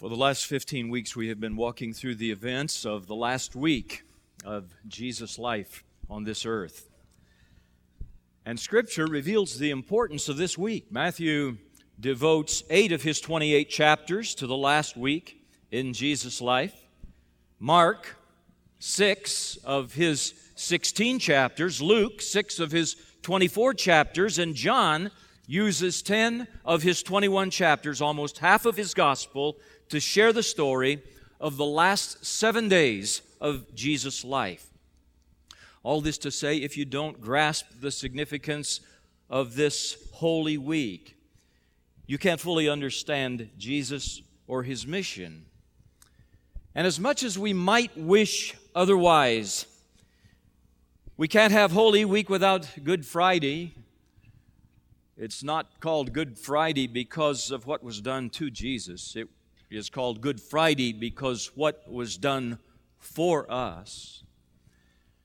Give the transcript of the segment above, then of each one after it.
For the last 15 weeks, we have been walking through the events of the last week of Jesus' life on this earth. And Scripture reveals the importance of this week. Matthew devotes eight of his 28 chapters to the last week in Jesus' life. Mark, six of his 16 chapters. Luke, six of his 24 chapters. And John uses 10 of his 21 chapters, almost half of his gospel, to share the story of the last seven days of Jesus' life. All this to say, if you don't grasp the significance of this holy week, you can't fully understand Jesus or his mission. And as much as we might wish otherwise, we can't have Holy Week without Good Friday. It's not called Good Friday because of what was done to Jesus. It is called Good Friday because what was done for us.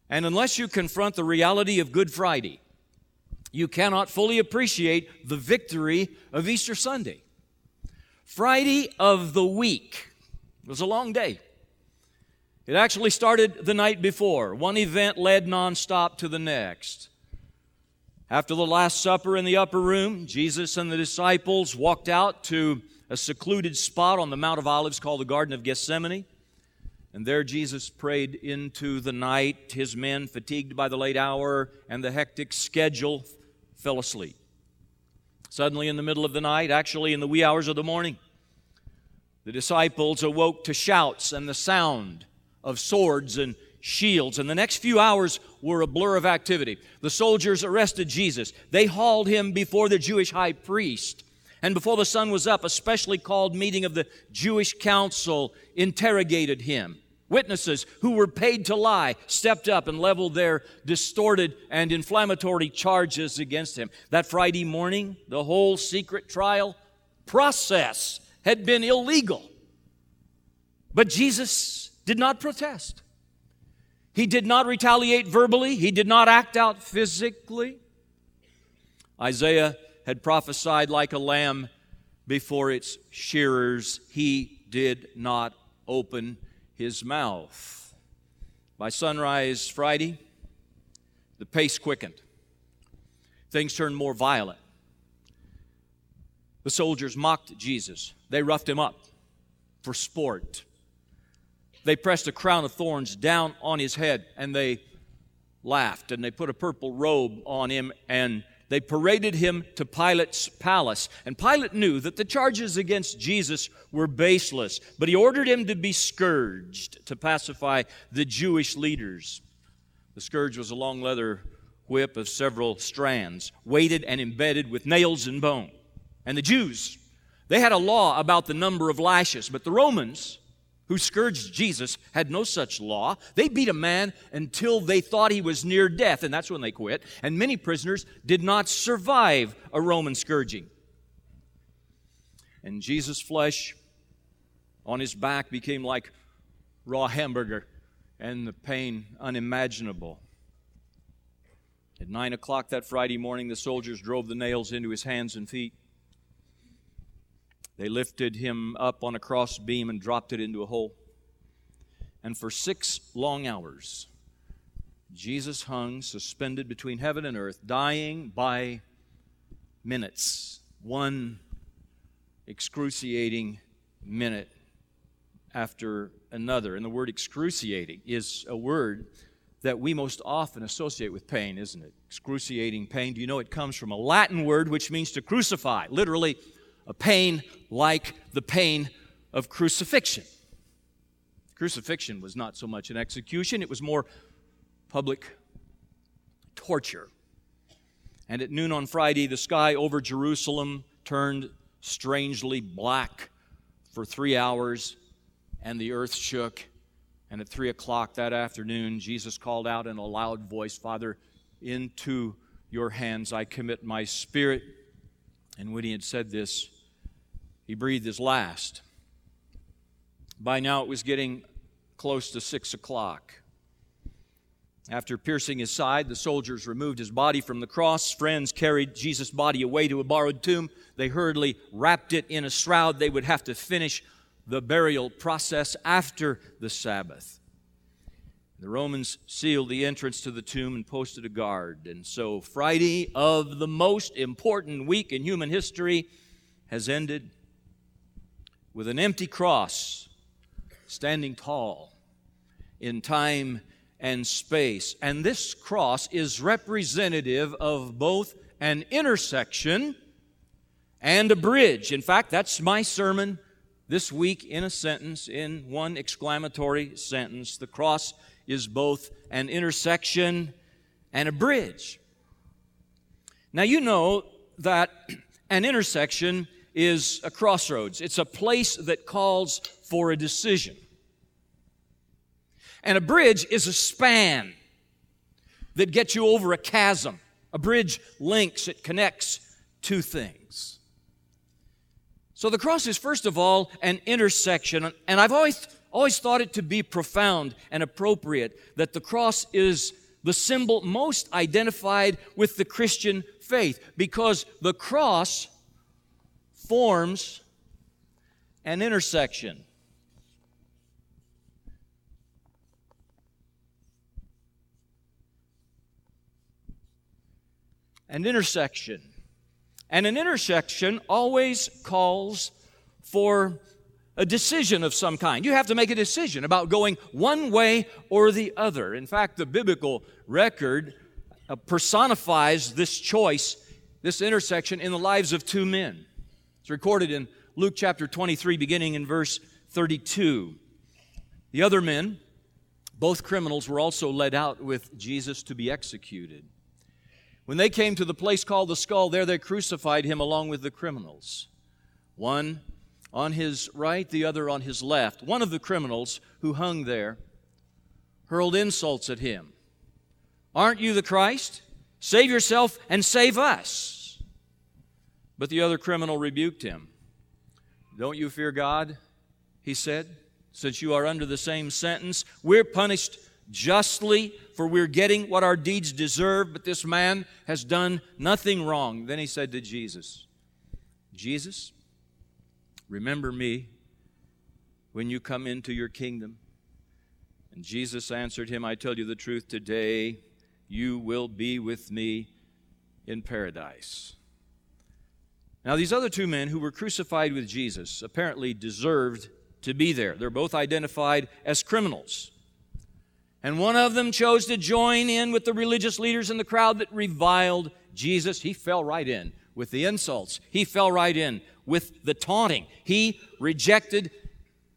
And unless you confront the reality of Good Friday, you cannot fully appreciate the victory of Easter Sunday. Friday of the week was a long day. It actually started the night before. One event led nonstop to the next. After the Last Supper in the upper room, Jesus and the disciples walked out to a secluded spot on the Mount of Olives called the Garden of Gethsemane. And there Jesus prayed into the night. His men, fatigued by the late hour and the hectic schedule, fell asleep. Suddenly, in the middle of the night, actually in the wee hours of the morning, the disciples awoke to shouts and the sound of swords and shields. And the next few hours were a blur of activity. The soldiers arrested Jesus. They hauled him before the Jewish high priest. And before the sun was up, a specially called meeting of the Jewish council interrogated him. Witnesses who were paid to lie stepped up and leveled their distorted and inflammatory charges against him. That Friday morning, the whole secret trial process had been illegal. But Jesus did not protest. He did not retaliate verbally. He did not act out physically. Isaiah had prophesied like a lamb before its shearers, he did not open his mouth. By sunrise Friday, the pace quickened. Things turned more violent. The soldiers mocked Jesus. They roughed him up for sport. They pressed a crown of thorns down on his head and they laughed and they put a purple robe on him and they paraded him to Pilate's palace. And Pilate knew that the charges against Jesus were baseless, but he ordered him to be scourged to pacify the Jewish leaders. The scourge was a long leather whip of several strands, weighted and embedded with nails and bone. And the Jews, they had a law about the number of lashes, but the Romans, who scourged Jesus had no such law. They beat a man until they thought he was near death, and that's when they quit. And many prisoners did not survive a Roman scourging. And Jesus' flesh on his back became like raw hamburger, and the pain unimaginable. At nine o'clock that Friday morning, the soldiers drove the nails into his hands and feet. They lifted him up on a cross beam and dropped it into a hole. And for six long hours, Jesus hung suspended between heaven and earth, dying by minutes, one excruciating minute after another. And the word excruciating is a word that we most often associate with pain, isn't it? Excruciating pain. Do you know it comes from a Latin word which means to crucify, literally a pain like the pain of crucifixion. Crucifixion was not so much an execution, it was more public torture. And at noon on Friday, the sky over Jerusalem turned strangely black for three hours, and the earth shook. And at three o'clock that afternoon, Jesus called out in a loud voice, Father, into your hands I commit my spirit. And when he had said this, he breathed his last. By now it was getting close to six o'clock. After piercing his side, the soldiers removed his body from the cross. Friends carried Jesus' body away to a borrowed tomb. They hurriedly wrapped it in a shroud they would have to finish the burial process after the Sabbath. The Romans sealed the entrance to the tomb and posted a guard. And so, Friday of the most important week in human history has ended with an empty cross standing tall in time and space. And this cross is representative of both an intersection and a bridge. In fact, that's my sermon this week in a sentence, in one exclamatory sentence. The cross is both an intersection and a bridge. Now, you know that an intersection is a crossroads, it's a place that calls for a decision. And a bridge is a span that gets you over a chasm. A bridge links, it connects two things. So the cross is, first of all, an intersection. And I've always, always thought it to be profound and appropriate that the cross is the symbol most identified with the Christian faith because the cross forms an intersection. An intersection. And an intersection always calls for a decision of some kind. You have to make a decision about going one way or the other. In fact, the biblical record uh, personifies this choice, this intersection, in the lives of two men. It's recorded in Luke chapter 23, beginning in verse 32. The other men, both criminals, were also led out with Jesus to be executed. When they came to the place called the skull, there they crucified him along with the criminals. One on his right, the other on his left. One of the criminals who hung there hurled insults at him. Aren't you the Christ? Save yourself and save us. But the other criminal rebuked him. Don't you fear God? He said, since you are under the same sentence. We're punished justly, for we're getting what our deeds deserve, but this man has done nothing wrong. Then he said to Jesus, Jesus, remember me when you come into your kingdom. And Jesus answered him, I tell you the truth, today you will be with me in paradise. Now, these other two men who were crucified with Jesus apparently deserved to be there. They're both identified as criminals. And one of them chose to join in with the religious leaders in the crowd that reviled Jesus. He fell right in with the insults, he fell right in with the taunting. He rejected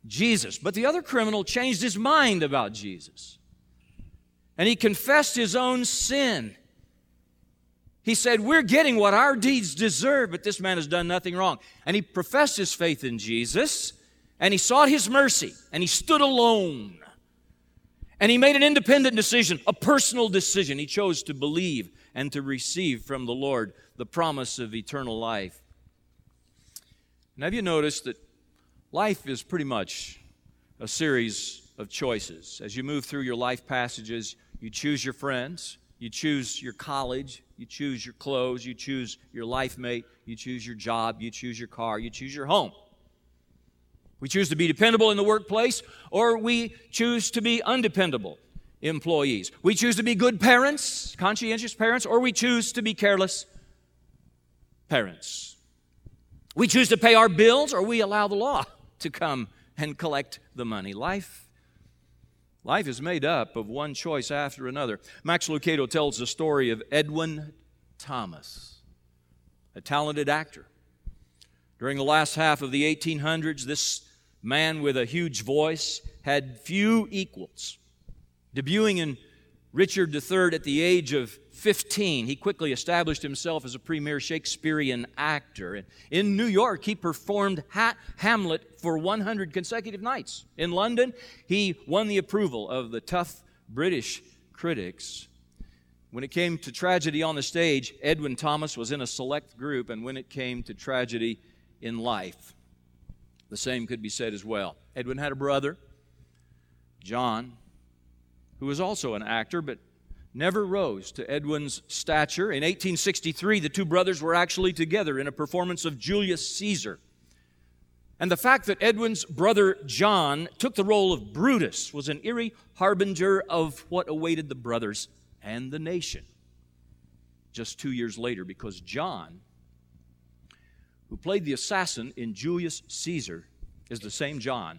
Jesus. But the other criminal changed his mind about Jesus. And he confessed his own sin. He said, We're getting what our deeds deserve, but this man has done nothing wrong. And he professed his faith in Jesus, and he sought his mercy, and he stood alone. And he made an independent decision, a personal decision. He chose to believe and to receive from the Lord the promise of eternal life. And have you noticed that life is pretty much a series of choices? As you move through your life passages, you choose your friends, you choose your college, you choose your clothes, you choose your life mate, you choose your job, you choose your car, you choose your home. We choose to be dependable in the workplace, or we choose to be undependable employees. We choose to be good parents, conscientious parents, or we choose to be careless parents. We choose to pay our bills, or we allow the law to come and collect the money. Life Life is made up of one choice after another. Max Lucado tells the story of Edwin Thomas, a talented actor. During the last half of the 1800s, this man with a huge voice, had few equals. Debuting in Richard III at the age of 15, he quickly established himself as a premier Shakespearean actor. In New York, he performed Hamlet for 100 consecutive nights. In London, he won the approval of the tough British critics. When it came to tragedy on the stage, Edwin Thomas was in a select group, and when it came to tragedy in life, the same could be said as well. Edwin had a brother, John, who was also an actor, but never rose to Edwin's stature. In 1863, the two brothers were actually together in a performance of Julius Caesar. And the fact that Edwin's brother John took the role of Brutus was an eerie harbinger of what awaited the brothers and the nation just two years later, because John, who played the assassin in Julius Caesar, is the same John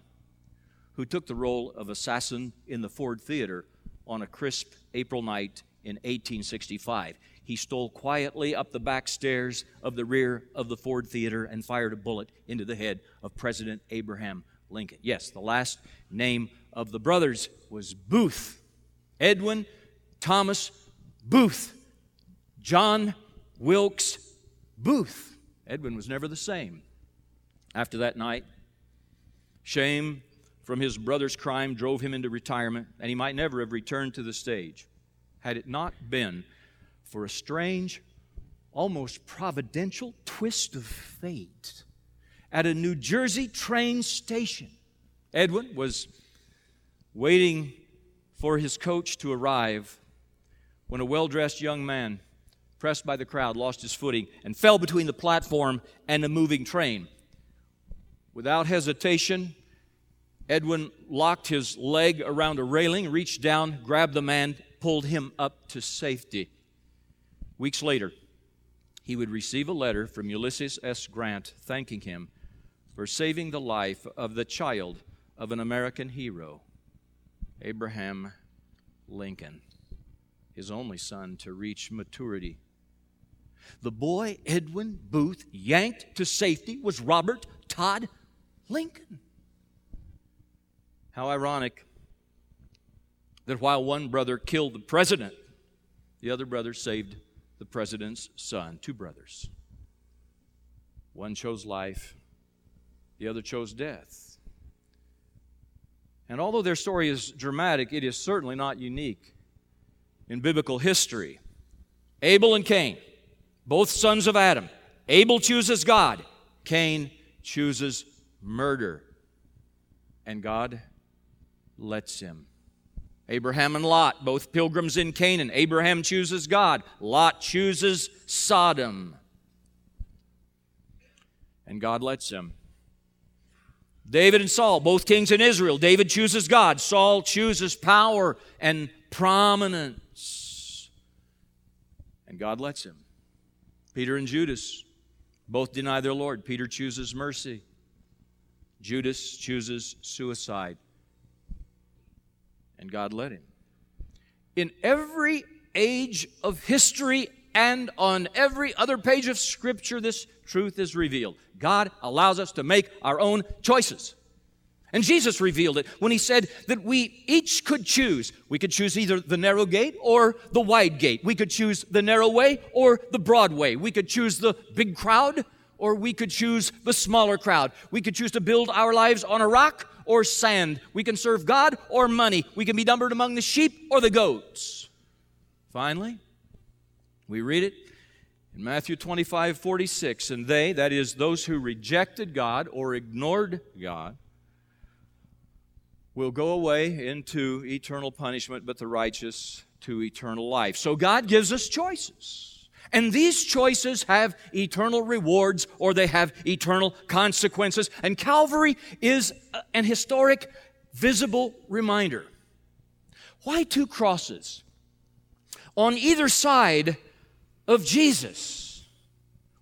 who took the role of assassin in the Ford Theater on a crisp April night in 1865. He stole quietly up the back stairs of the rear of the Ford Theater and fired a bullet into the head of President Abraham Lincoln. Yes, the last name of the brothers was Booth. Edwin Thomas Booth. John Wilkes Booth. Edwin was never the same. After that night, shame from his brother's crime drove him into retirement, and he might never have returned to the stage had it not been for a strange, almost providential twist of fate. At a New Jersey train station, Edwin was waiting for his coach to arrive when a well dressed young man, pressed by the crowd, lost his footing and fell between the platform and a moving train. Without hesitation, Edwin locked his leg around a railing, reached down, grabbed the man, pulled him up to safety. Weeks later, he would receive a letter from Ulysses S. Grant thanking him for saving the life of the child of an American hero, Abraham Lincoln, his only son to reach maturity. The boy Edwin Booth yanked to safety was Robert Todd Lincoln. How ironic that while one brother killed the president, the other brother saved the president's son. Two brothers. One chose life, the other chose death. And although their story is dramatic, it is certainly not unique in biblical history. Abel and Cain, both sons of Adam. Abel chooses God, Cain chooses murder. And God lets him. Abraham and Lot, both pilgrims in Canaan. Abraham chooses God, Lot chooses Sodom. And God lets him. David and Saul, both kings in Israel. David chooses God, Saul chooses power and prominence. And God lets him. Peter and Judas both deny their Lord. Peter chooses mercy, Judas chooses suicide and God let him. In every age of history and on every other page of Scripture, this truth is revealed. God allows us to make our own choices. And Jesus revealed it when he said that we each could choose. We could choose either the narrow gate or the wide gate. We could choose the narrow way or the broad way. We could choose the big crowd or we could choose the smaller crowd. We could choose to build our lives on a rock or sand. We can serve God or money. We can be numbered among the sheep or the goats. Finally, we read it in Matthew 25 46. And they, that is, those who rejected God or ignored God, will go away into eternal punishment, but the righteous to eternal life. So God gives us choices. And these choices have eternal rewards or they have eternal consequences. And Calvary is an historic, visible reminder. Why two crosses? On either side of Jesus.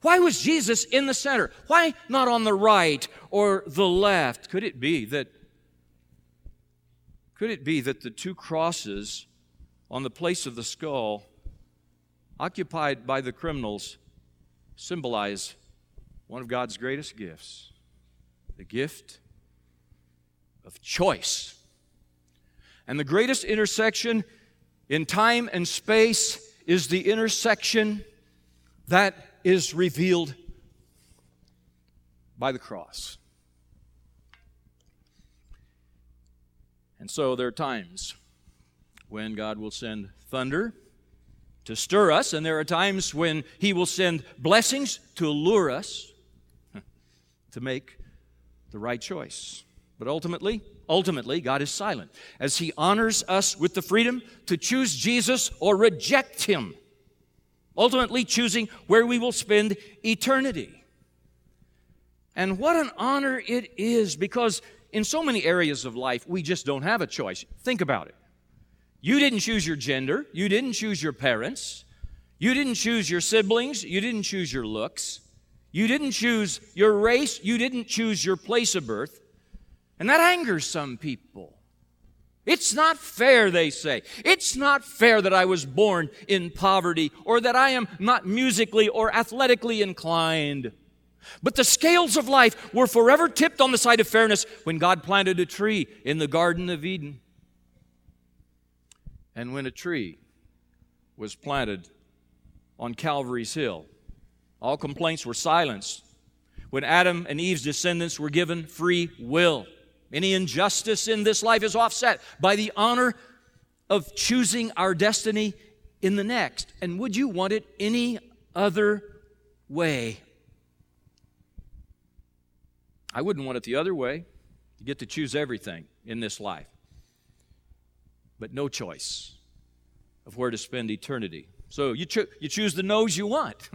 Why was Jesus in the center? Why not on the right or the left? Could it be that could it be that the two crosses on the place of the skull occupied by the criminals symbolize one of God's greatest gifts the gift of choice. And the greatest intersection in time and space is the intersection that is revealed by the cross. And so there are times when God will send thunder to stir us, and there are times when He will send blessings to lure us to make the right choice. But ultimately, ultimately, God is silent as He honors us with the freedom to choose Jesus or reject Him, ultimately choosing where we will spend eternity. And what an honor it is because in so many areas of life, we just don't have a choice. Think about it. You didn't choose your gender, you didn't choose your parents, you didn't choose your siblings, you didn't choose your looks, you didn't choose your race, you didn't choose your place of birth. And that angers some people. It's not fair, they say. It's not fair that I was born in poverty or that I am not musically or athletically inclined. But the scales of life were forever tipped on the side of fairness when God planted a tree in the Garden of Eden. And when a tree was planted on Calvary's Hill, all complaints were silenced. When Adam and Eve's descendants were given free will, any injustice in this life is offset by the honor of choosing our destiny in the next. And would you want it any other way? I wouldn't want it the other way. You get to choose everything in this life, but no choice of where to spend eternity. So you, cho- you choose the nose you want,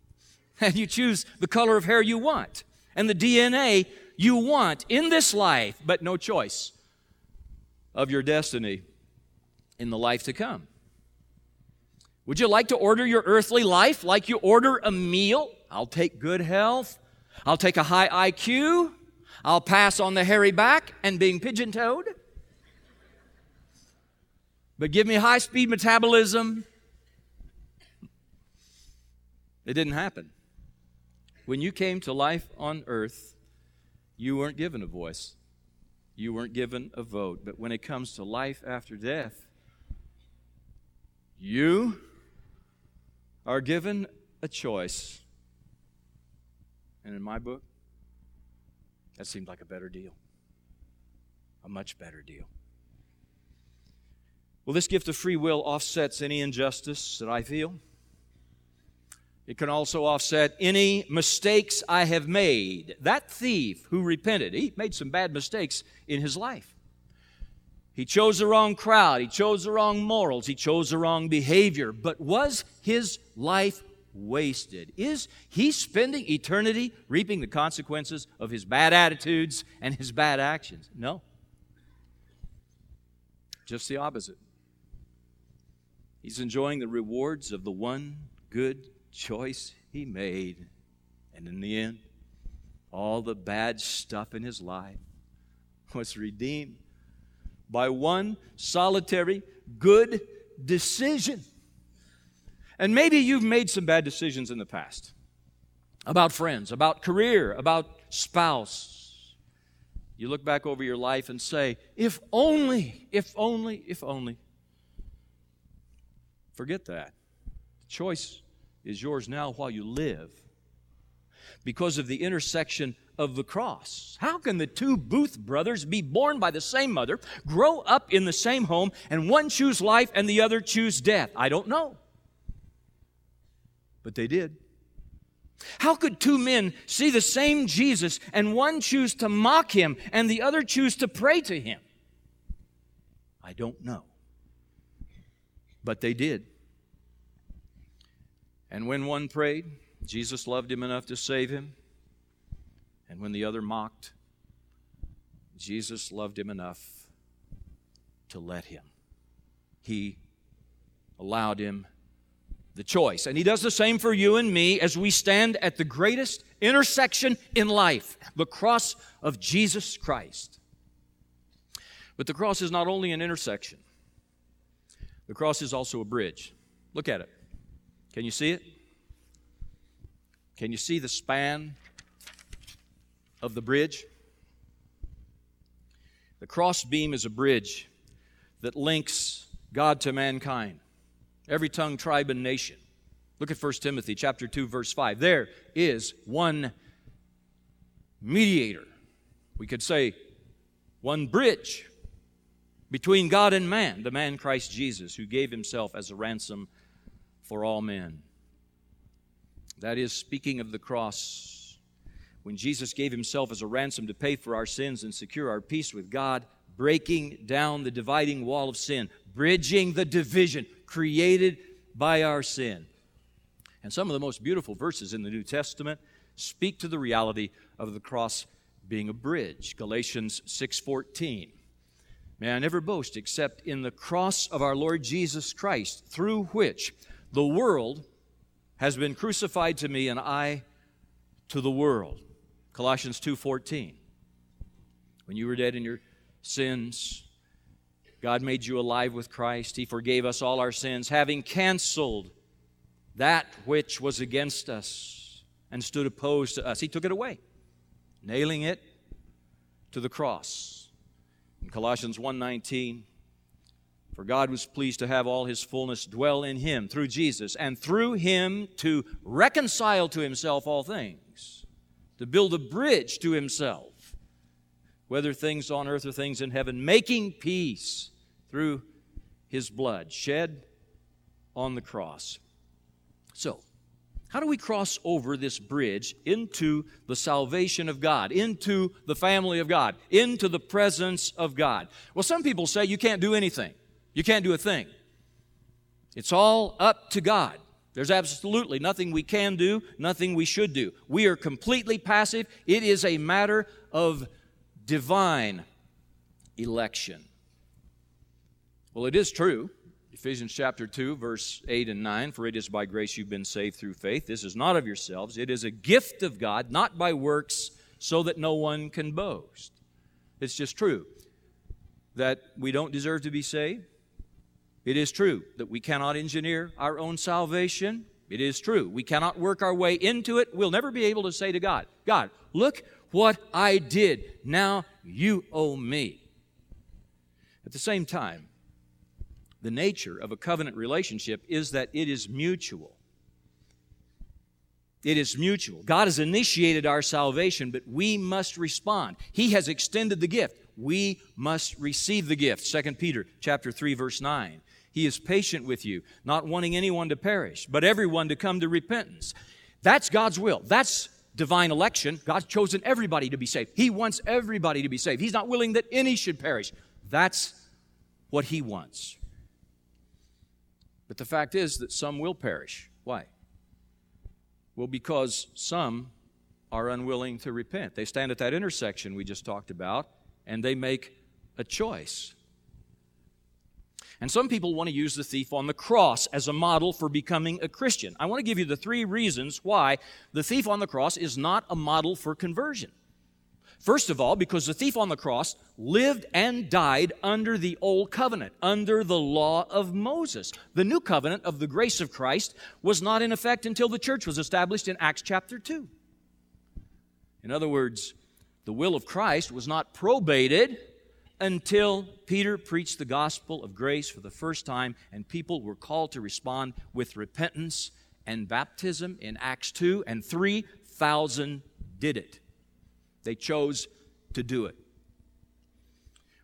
and you choose the color of hair you want, and the DNA you want in this life, but no choice of your destiny in the life to come. Would you like to order your earthly life like you order a meal? I'll take good health. I'll take a high IQ. I'll pass on the hairy back and being pigeon toed. But give me high speed metabolism. It didn't happen. When you came to life on earth, you weren't given a voice, you weren't given a vote. But when it comes to life after death, you are given a choice. And in my book, that seemed like a better deal. A much better deal. Well, this gift of free will offsets any injustice that I feel. It can also offset any mistakes I have made. That thief who repented, he made some bad mistakes in his life. He chose the wrong crowd, he chose the wrong morals, he chose the wrong behavior. But was his life wasted? Is he spending eternity reaping the consequences of his bad attitudes and his bad actions? No. Just the opposite. He's enjoying the rewards of the one good choice he made. And in the end, all the bad stuff in his life was redeemed by one solitary good decision. And maybe you've made some bad decisions in the past about friends, about career, about spouse. You look back over your life and say, if only, if only, if only. Forget that. The choice is yours now while you live because of the intersection of the cross. How can the two Booth brothers be born by the same mother, grow up in the same home, and one choose life and the other choose death? I don't know. But they did. How could two men see the same Jesus and one choose to mock him and the other choose to pray to him? I don't know. But they did. And when one prayed, Jesus loved him enough to save him. And when the other mocked, Jesus loved him enough to let him. He allowed him the choice. And he does the same for you and me as we stand at the greatest intersection in life the cross of Jesus Christ. But the cross is not only an intersection, the cross is also a bridge. Look at it. Can you see it? Can you see the span of the bridge? The cross beam is a bridge that links God to mankind, every tongue, tribe, and nation. Look at 1 Timothy chapter 2 verse 5. There is one mediator. We could say one bridge between God and man, the man Christ Jesus, who gave himself as a ransom for all men. That is, speaking of the cross, when Jesus gave himself as a ransom to pay for our sins and secure our peace with God, breaking down the dividing wall of sin, bridging the division created by our sin. And some of the most beautiful verses in the New Testament speak to the reality of the cross being a bridge. Galatians 6:14. May I never boast except in the cross of our Lord Jesus Christ, through which the world has been crucified to me and I to the world. Colossians 2:14. When you were dead in your sins, God made you alive with Christ. He forgave us all our sins, having canceled that which was against us and stood opposed to us. He took it away, nailing it to the cross. In Colossians 1:19, for God was pleased to have all his fullness dwell in him through Jesus, and through him to reconcile to himself all things, to build a bridge to himself, whether things on earth or things in heaven, making peace through his blood shed on the cross. So, how do we cross over this bridge into the salvation of God, into the family of God, into the presence of God? Well, some people say you can't do anything. You can't do a thing. It's all up to God. There's absolutely nothing we can do, nothing we should do. We are completely passive. It is a matter of divine election. Well, it is true. Ephesians chapter 2, verse 8 and 9 For it is by grace you've been saved through faith. This is not of yourselves, it is a gift of God, not by works, so that no one can boast. It's just true that we don't deserve to be saved. It is true that we cannot engineer our own salvation. It is true. We cannot work our way into it. We'll never be able to say to God, God, look what I did. Now you owe me. At the same time, the nature of a covenant relationship is that it is mutual. It is mutual. God has initiated our salvation, but we must respond. He has extended the gift. We must receive the gift. 2 Peter chapter 3 verse 9. He is patient with you, not wanting anyone to perish, but everyone to come to repentance. That's God's will. That's divine election. God's chosen everybody to be saved. He wants everybody to be saved. He's not willing that any should perish. That's what He wants. But the fact is that some will perish. Why? Well, because some are unwilling to repent. They stand at that intersection we just talked about and they make a choice. And some people want to use the thief on the cross as a model for becoming a Christian. I want to give you the three reasons why the thief on the cross is not a model for conversion. First of all, because the thief on the cross lived and died under the old covenant, under the law of Moses. The new covenant of the grace of Christ was not in effect until the church was established in Acts chapter 2. In other words, the will of Christ was not probated until Peter preached the gospel of grace for the first time and people were called to respond with repentance and baptism in Acts 2, and 3,000 did it. They chose to do it.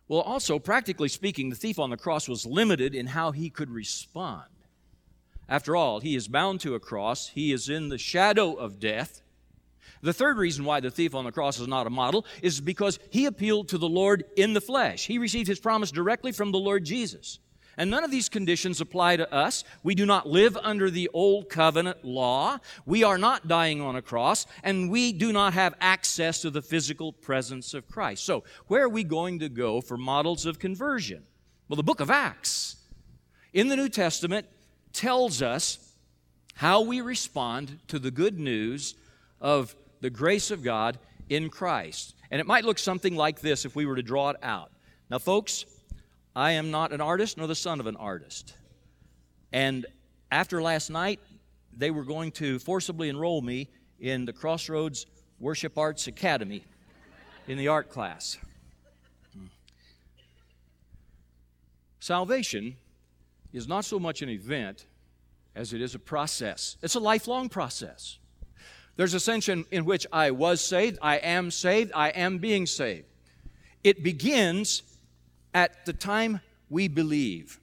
Well, also, practically speaking, the thief on the cross was limited in how he could respond. After all, he is bound to a cross, he is in the shadow of death. The third reason why the thief on the cross is not a model is because he appealed to the Lord in the flesh. He received his promise directly from the Lord Jesus. And none of these conditions apply to us. We do not live under the old covenant law. We are not dying on a cross, and we do not have access to the physical presence of Christ. So, where are we going to go for models of conversion? Well, the book of Acts in the New Testament tells us how we respond to the good news of the grace of God in Christ. And it might look something like this if we were to draw it out. Now, folks, I am not an artist nor the son of an artist. And after last night, they were going to forcibly enroll me in the Crossroads Worship Arts Academy in the art class. Hmm. Salvation is not so much an event as it is a process. It's a lifelong process. There's a sense in, in which I was saved, I am saved, I am being saved. It begins at the time we believe.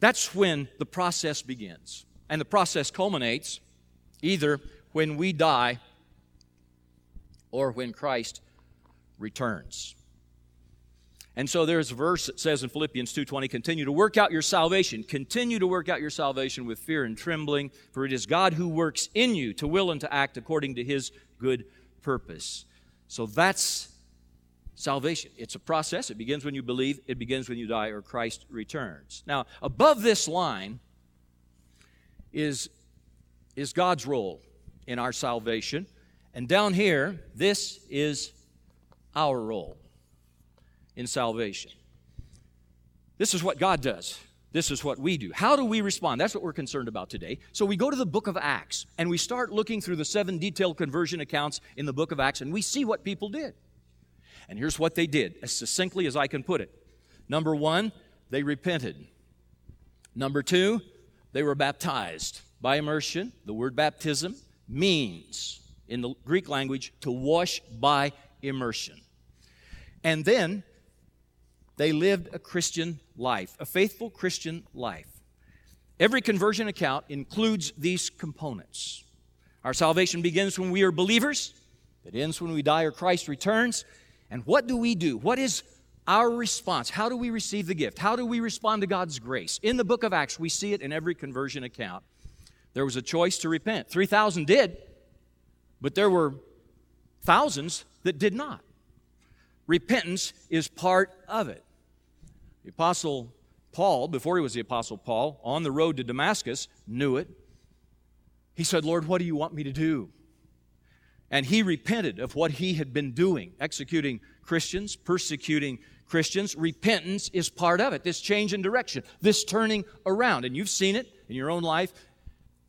That's when the process begins. And the process culminates either when we die or when Christ returns. And so there's a verse that says in Philippians 2:20, continue to work out your salvation. Continue to work out your salvation with fear and trembling, for it is God who works in you to will and to act according to his good purpose. So that's salvation. It's a process. It begins when you believe, it begins when you die or Christ returns. Now, above this line is, is God's role in our salvation. And down here, this is our role in salvation. This is what God does. This is what we do. How do we respond? That's what we're concerned about today. So we go to the book of Acts and we start looking through the seven detailed conversion accounts in the book of Acts and we see what people did. And here's what they did, as succinctly as I can put it. Number one, they repented. Number two, they were baptized by immersion. The word baptism means, in the Greek language, to wash by immersion. And then they lived a Christian life, a faithful Christian life. Every conversion account includes these components. Our salvation begins when we are believers, it ends when we die or Christ returns. And what do we do? What is our response? How do we receive the gift? How do we respond to God's grace? In the book of Acts, we see it in every conversion account. There was a choice to repent. 3,000 did, but there were thousands that did not. Repentance is part of it. The Apostle Paul, before he was the Apostle Paul, on the road to Damascus, knew it. He said, Lord, what do you want me to do? And he repented of what he had been doing, executing Christians, persecuting Christians. Repentance is part of it, this change in direction, this turning around. And you've seen it in your own life,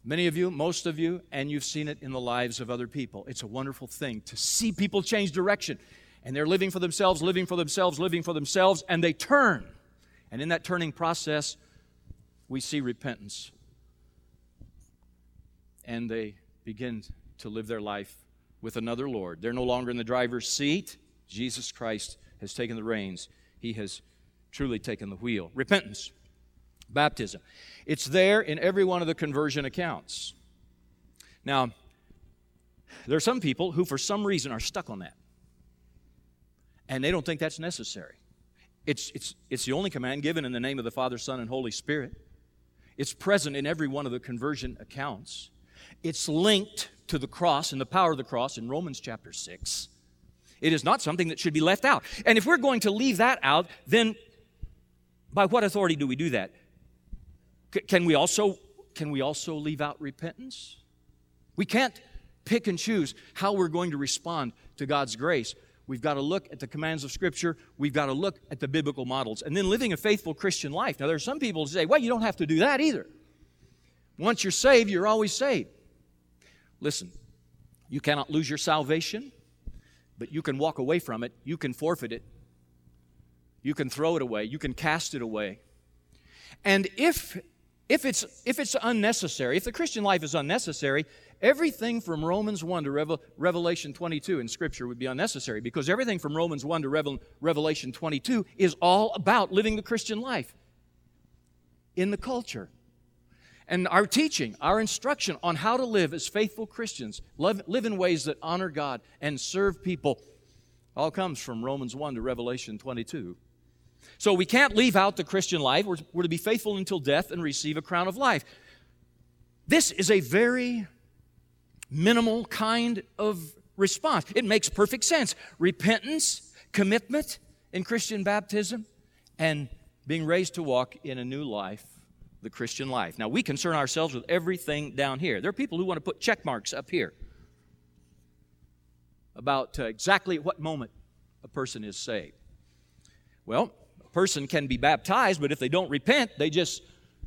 many of you, most of you, and you've seen it in the lives of other people. It's a wonderful thing to see people change direction. And they're living for themselves, living for themselves, living for themselves, and they turn. And in that turning process, we see repentance. And they begin to live their life with another Lord. They're no longer in the driver's seat. Jesus Christ has taken the reins, He has truly taken the wheel. Repentance, baptism. It's there in every one of the conversion accounts. Now, there are some people who, for some reason, are stuck on that. And they don't think that's necessary. It's, it's, it's the only command given in the name of the Father, Son, and Holy Spirit. It's present in every one of the conversion accounts. It's linked to the cross and the power of the cross in Romans chapter 6. It is not something that should be left out. And if we're going to leave that out, then by what authority do we do that? C- can we also can we also leave out repentance? We can't pick and choose how we're going to respond to God's grace. We've got to look at the commands of Scripture. We've got to look at the biblical models. And then living a faithful Christian life. Now, there are some people who say, well, you don't have to do that either. Once you're saved, you're always saved. Listen, you cannot lose your salvation, but you can walk away from it. You can forfeit it. You can throw it away. You can cast it away. And if, if, it's, if it's unnecessary, if the Christian life is unnecessary, everything from Romans 1 to Revel, Revelation 22 in Scripture would be unnecessary because everything from Romans 1 to Revel, Revelation 22 is all about living the Christian life in the culture and our teaching, our instruction on how to live as faithful Christians, live, live in ways that honor God and serve people, all comes from Romans 1 to Revelation 22. So we can't leave out the Christian life. We're, we're to be faithful until death and receive a crown of life. This is a very minimal kind of response. It makes perfect sense. Repentance, commitment in Christian baptism, and being raised to walk in a new life the Christian life. Now, we concern ourselves with everything down here. There are people who want to put check marks up here about uh, exactly at what moment a person is saved. Well, a person can be baptized, but if they don't repent, they just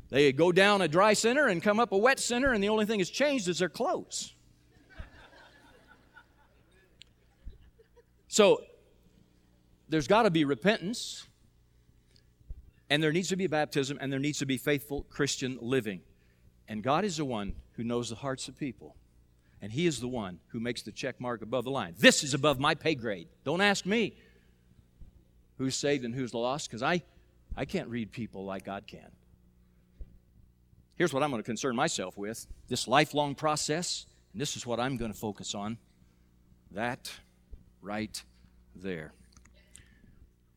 they go down a dry center and come up a wet center, and the only thing that's changed is their clothes. so there's got to be repentance and there needs to be baptism, and there needs to be faithful Christian living. And God is the one who knows the hearts of people. And He is the one who makes the check mark above the line. This is above my pay grade. Don't ask me who's saved and who's lost, because I, I can't read people like God can. Here's what I'm going to concern myself with this lifelong process, and this is what I'm going to focus on. That right there.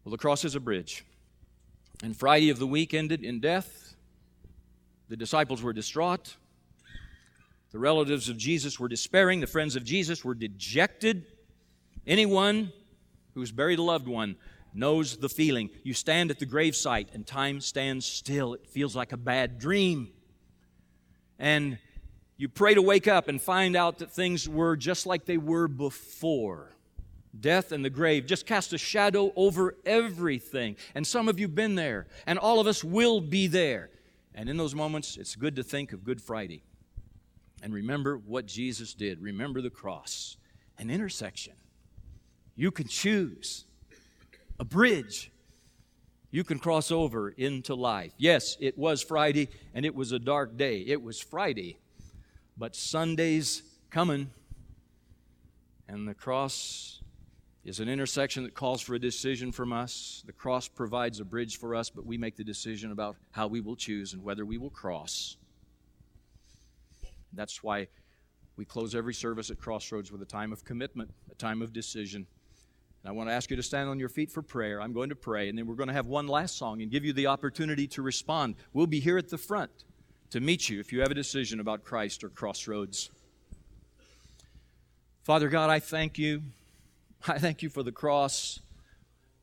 Well, the cross is a bridge. And Friday of the week ended in death. The disciples were distraught. The relatives of Jesus were despairing. The friends of Jesus were dejected. Anyone who's buried a loved one knows the feeling. You stand at the gravesite and time stands still. It feels like a bad dream. And you pray to wake up and find out that things were just like they were before. Death and the grave just cast a shadow over everything. And some of you have been there, and all of us will be there. And in those moments, it's good to think of Good Friday and remember what Jesus did. Remember the cross, an intersection. You can choose a bridge. You can cross over into life. Yes, it was Friday and it was a dark day. It was Friday, but Sunday's coming, and the cross is an intersection that calls for a decision from us. The cross provides a bridge for us, but we make the decision about how we will choose and whether we will cross. That's why we close every service at Crossroads with a time of commitment, a time of decision. And I want to ask you to stand on your feet for prayer. I'm going to pray, and then we're going to have one last song and give you the opportunity to respond. We'll be here at the front to meet you if you have a decision about Christ or Crossroads. Father God, I thank you. I thank you for the cross.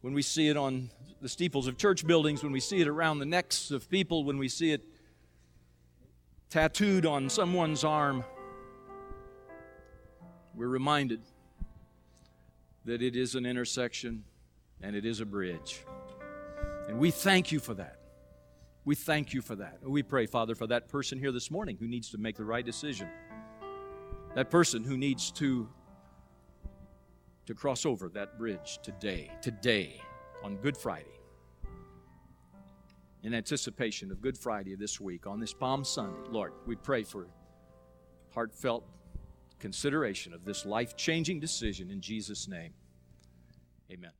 When we see it on the steeples of church buildings, when we see it around the necks of people, when we see it tattooed on someone's arm, we're reminded that it is an intersection and it is a bridge. And we thank you for that. We thank you for that. We pray, Father, for that person here this morning who needs to make the right decision. That person who needs to to cross over that bridge today, today on Good Friday in anticipation of Good Friday this week, on this Palm Sunday, Lord, we pray for heartfelt consideration of this life changing decision in Jesus' name. Amen.